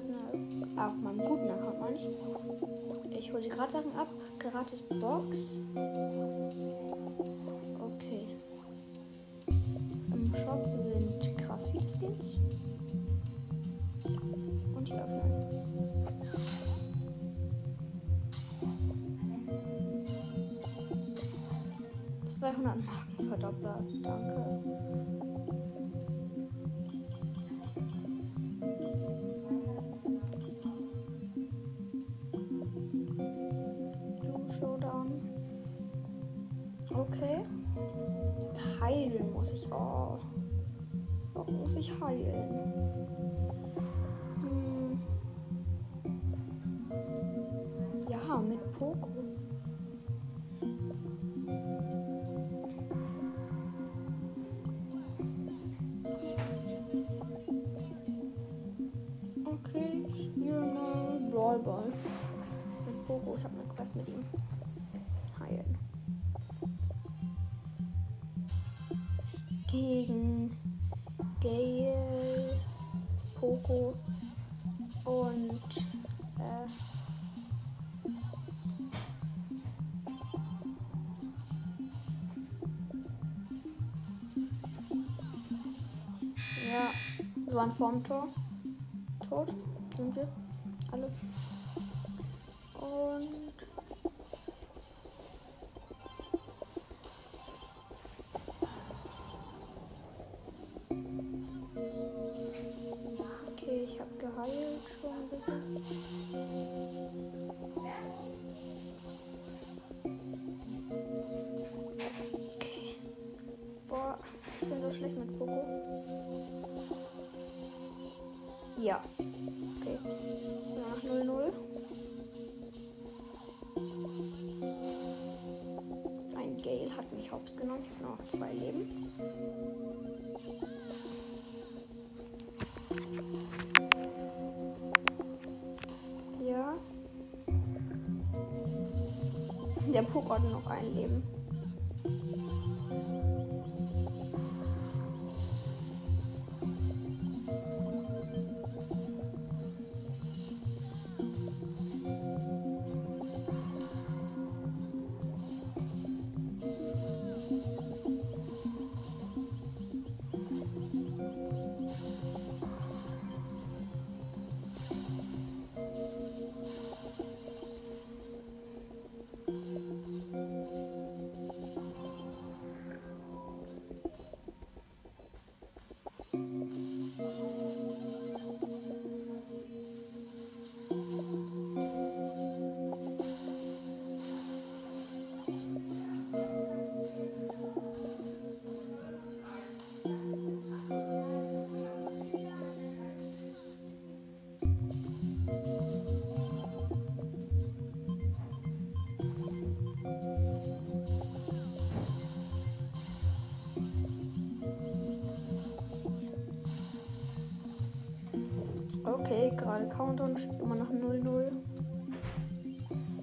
seltene. Auf meinem guten Account meine ich. Ich hole die gerade Sachen ab. Gratis Box. Okay. Im Shop sind krass viele Skins. Und die öffnen. 200 Marken verdoppelt. Danke. Warum muss ich heilen? Hm. Ja, mit Poco. Okay, ich spiele mal Brawl Ball. Mit Poco, ich habe eine Quest mit ihm. Vorm Tor. Tot sind wir alle. Und okay, ich habe geheilt schon. Okay. Boah, ich bin so schlecht mit Poco. Ja. Okay. Nach 0-0. Ein Gale hat mich hops genommen. Ich habe noch zwei Leben. Ja. Der hat noch ein Leben. Gerade Countdown steht immer noch 0-0.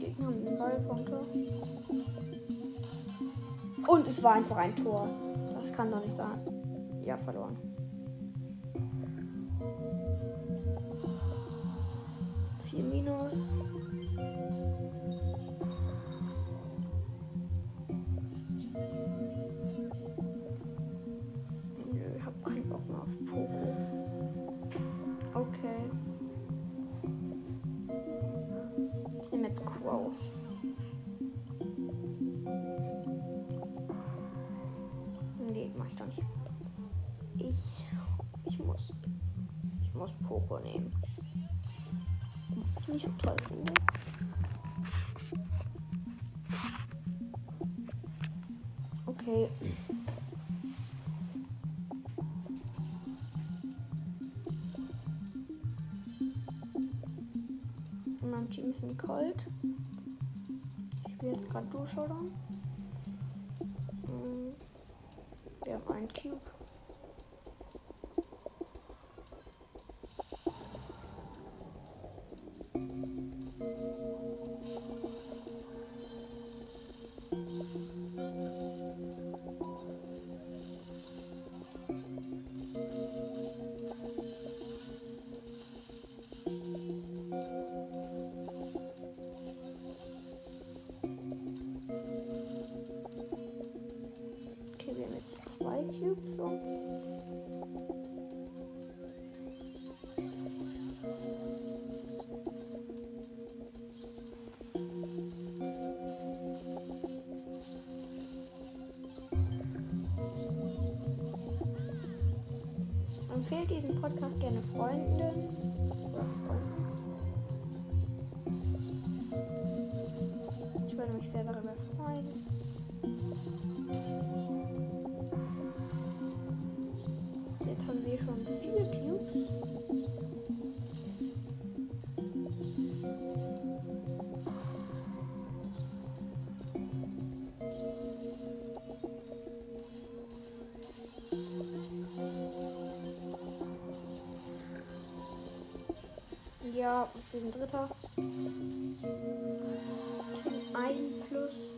Gegner haben den Ball vom Tor. Und es war einfach ein Tor. Das kann doch nicht sein. Ja, verloren. Muss Poco nehmen. Was ich nicht so toll finde. Okay. In meinem Team ist ein Colt. Ich spiele jetzt gerade Duo so. Empfehlt diesen Podcast gerne Freunden Ja, wir sind Dritter. Ein plus.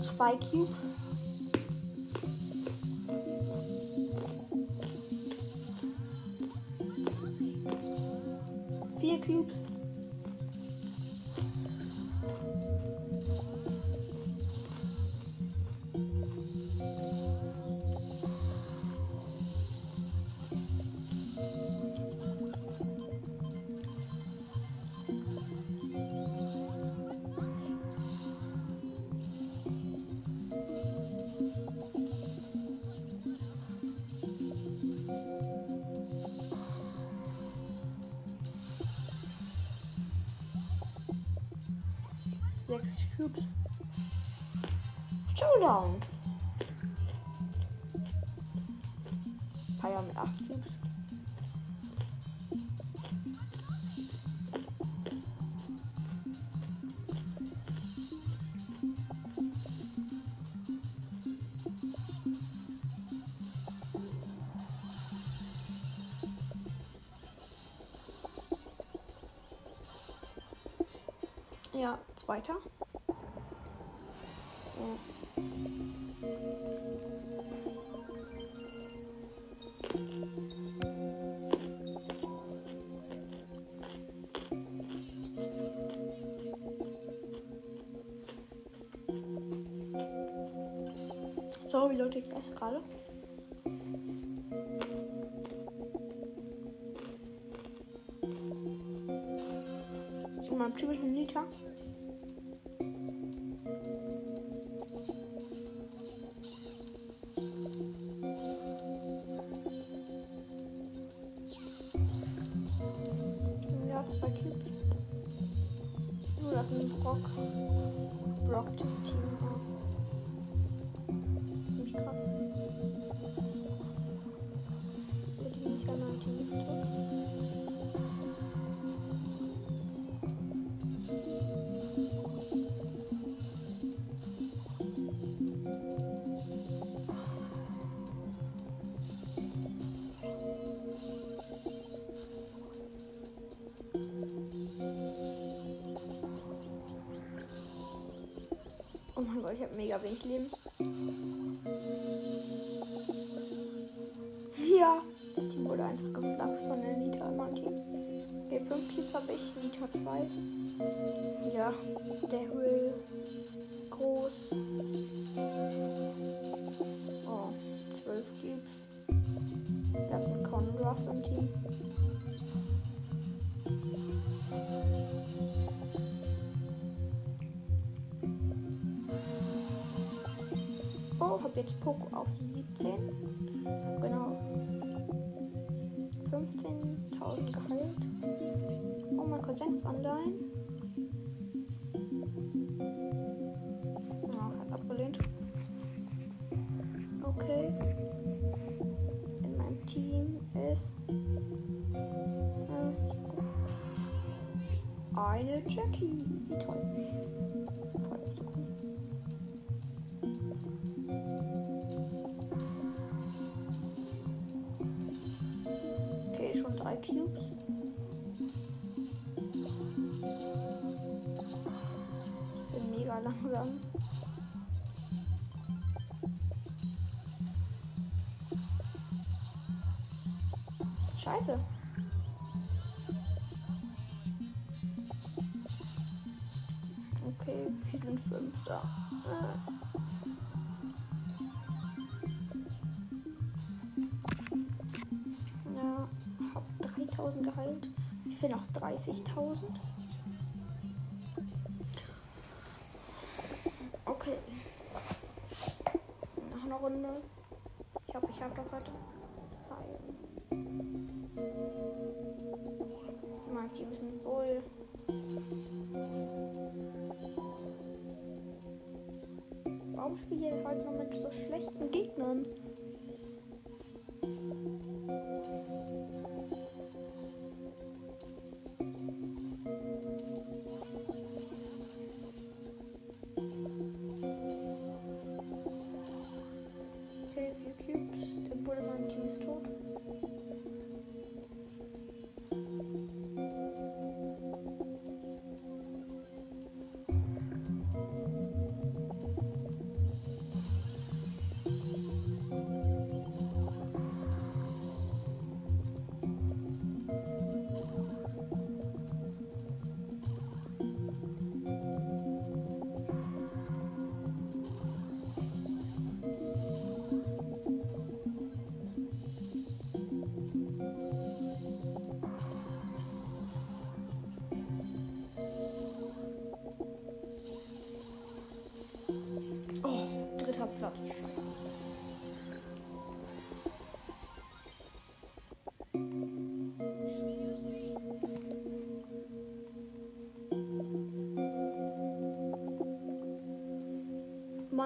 Zwei Cubes. Paya mit acht Cubes. Ja, zweiter. Esse gerade. In meinem typischen Liter. Oh mein Gott, ich habe mega wenig Leben. Ja, das Team wurde einfach geflaxt von der Nita Team. Okay, 5 Cubes habe ich, Nita 2. Ja, der Höhe groß. Oh, 12 Cubes. Wir hatten Con Ruffs im Team. Oh, hab jetzt Poco auf 17. Hab genau 15.000 geheilt. Oh, mein Cousin ist online. Oh, hat abgelehnt. Okay. In meinem Team ist äh, eine Jackie. Wie toll. Mich so cool. Langsam. Scheiße. Okay, wir sind Fünfter. Äh. Ja, hab 3000 geheilt. Ich will noch 30.000. Okay. Noch eine Runde. Ich hoffe, ich habe das heute. Zeigen. Mein Team ist ein Bull. Warum spielt ihr heute noch mit so schlechten Gegnern?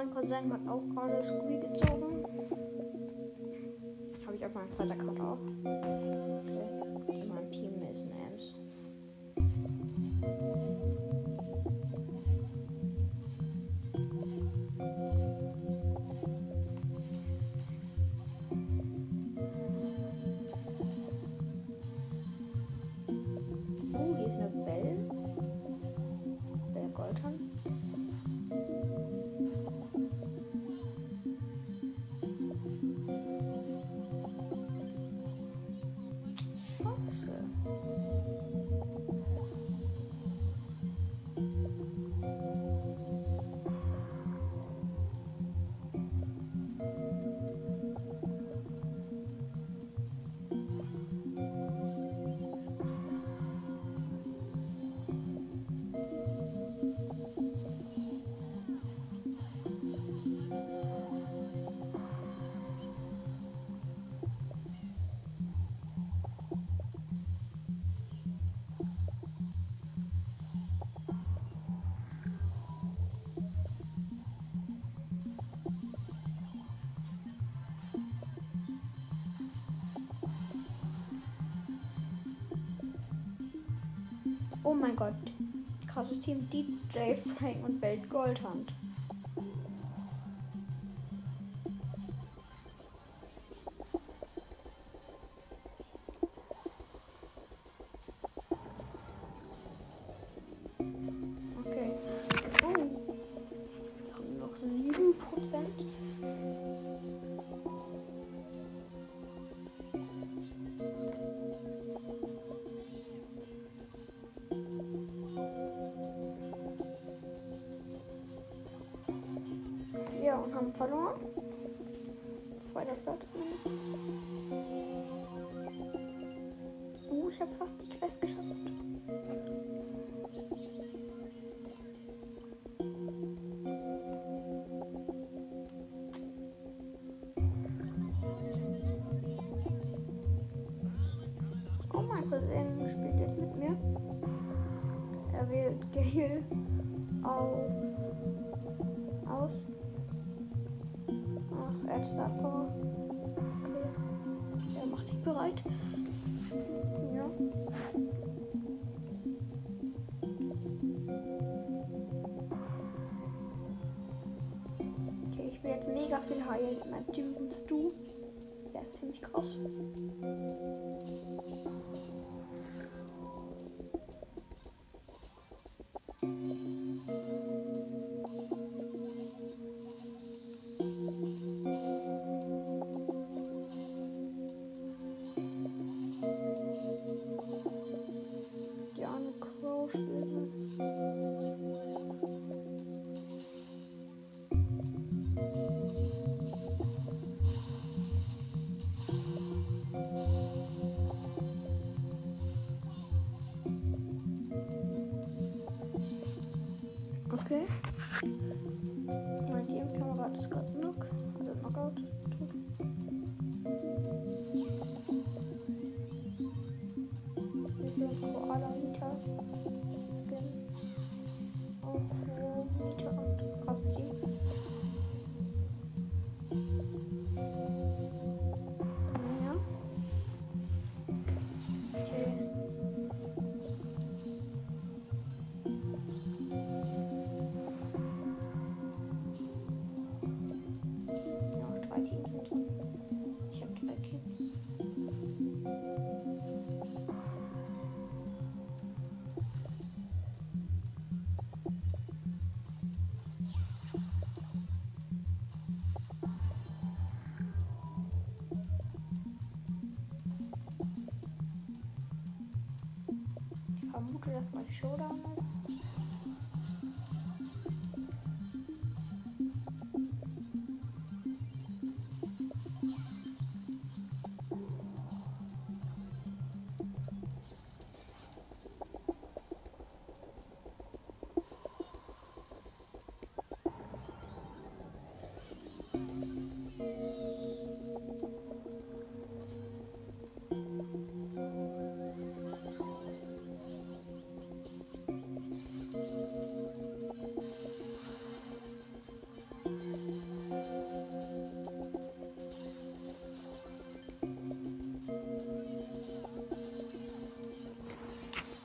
Mein Cousin hat auch gerade Squee gezogen. Habe ich auf meinem zweiten Account auch. Okay. In Team ist ein. Oh mein Gott. Krasses Team DJ Frank und Welt Goldhand. Okay. Oh. Wir haben noch 7%. Haben verloren. Zweiter Platz mindestens. Uh, ich habe fast die Quest geschafft. Er Star Power. Okay. Er macht dich bereit. Ja. Okay, ich will jetzt mega viel heilen. Mein Team sind Stu. der ist ziemlich krass. Okay. Mein Teamkamerad ist gerade knock. Also Knockout. Ich vermute, dass gleich Showdown ist.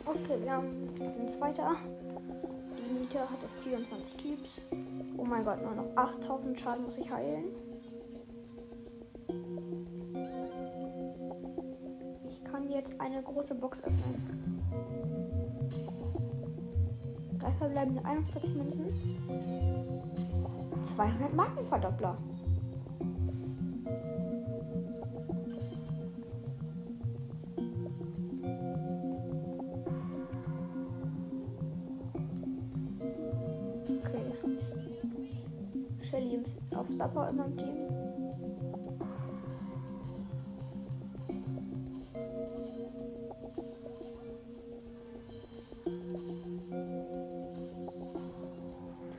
Okay, wir haben sind Zweiter. Die Nita hatte 24 Cubes. Oh mein Gott, nur noch 8000 Schaden muss ich heilen. Ich kann jetzt eine große Box öffnen. Drei verbleibende 41 Münzen. 200 Markenverdoppler.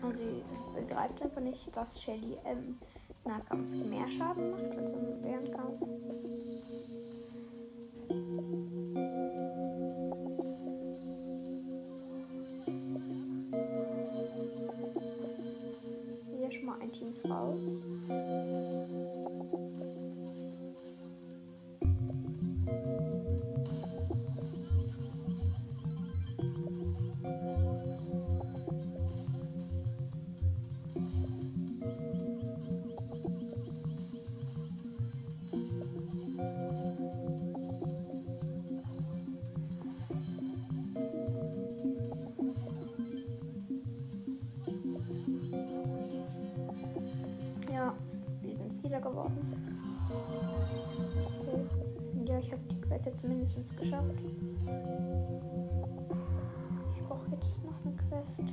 Und sie begreift einfach nicht, dass Shelly im Nahkampf mehr Schaden macht als im Fernkampf. Hier schon mal ein Team raus. Okay. Ja, ich habe die Quest jetzt mindestens geschafft. Ich brauche jetzt noch eine Quest.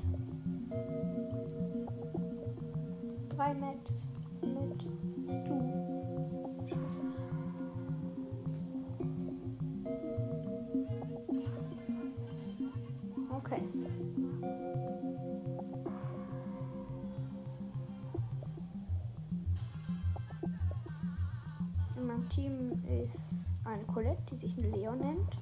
Drei Maps mit Stu. Okay. Team ist eine Colette, die sich Leon nennt.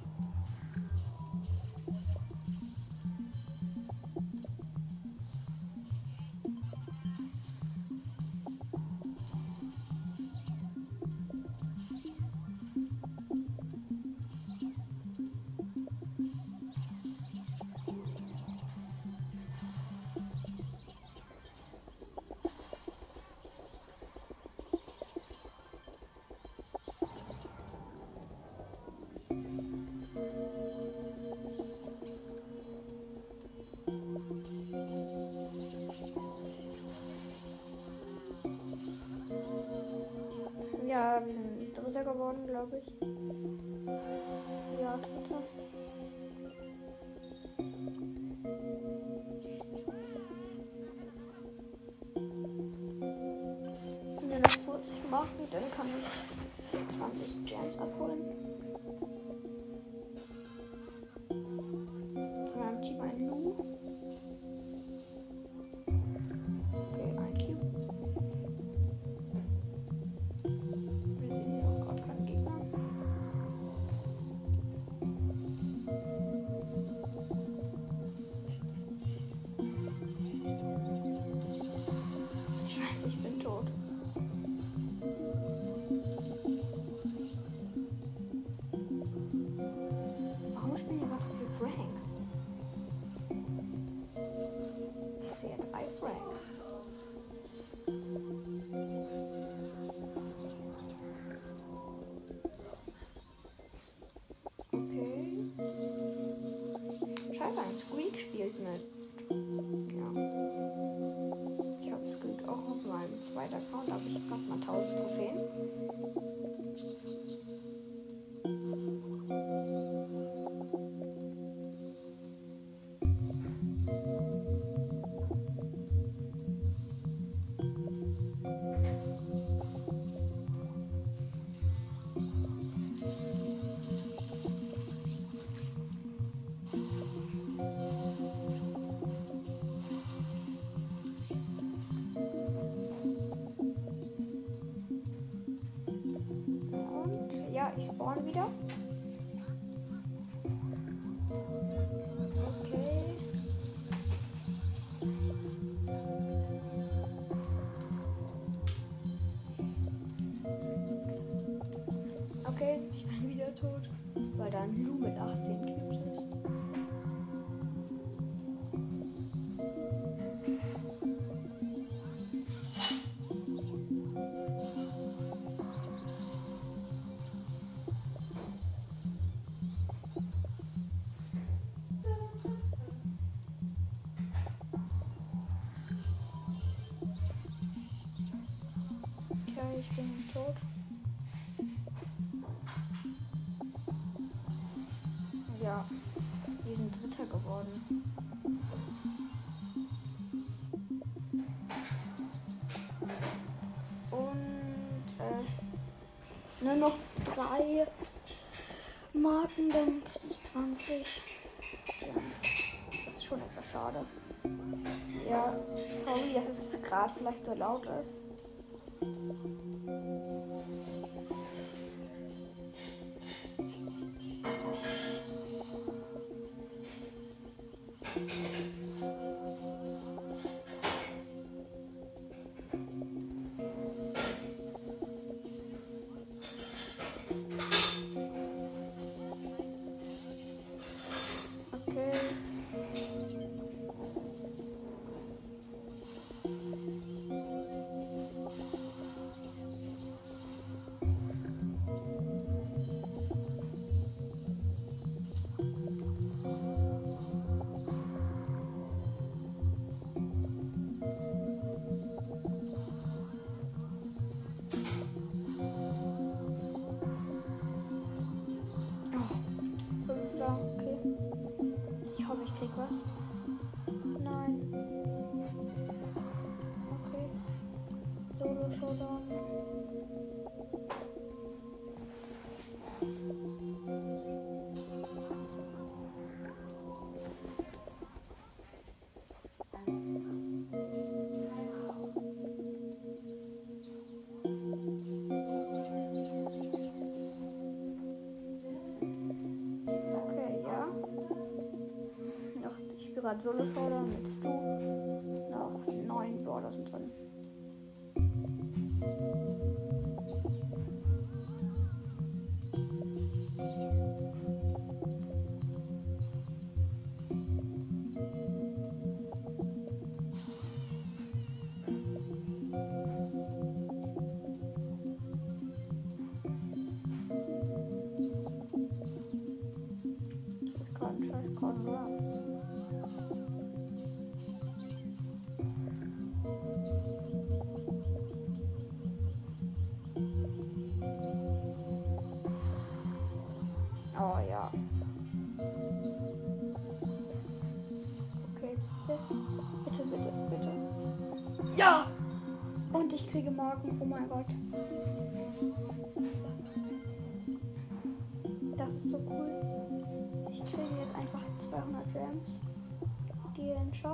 Squeak spielt ich bin tot. Ja, wir sind Dritter geworden. Und äh, nur noch drei Marken, dann kriege ich 20. Ja, das ist schon etwas schade. Ja, sorry, dass es gerade vielleicht so laut ist. Thank gerade Solo Showdown mit Stu.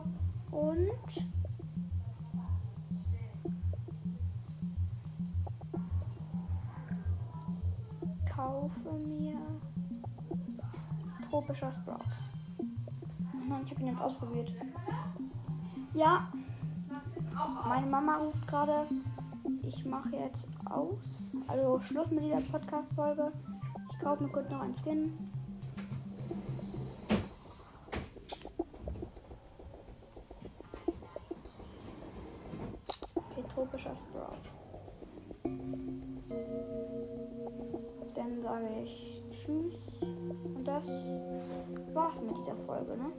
Shop und kaufe mir tropischer Sprout. Mann, ich habe ihn jetzt ausprobiert. Ja, meine Mama ruft gerade. Ich mache jetzt aus. Also Schluss mit dieser Podcast-Folge. Ich kaufe mir kurz noch einen Skin. Folge, ne?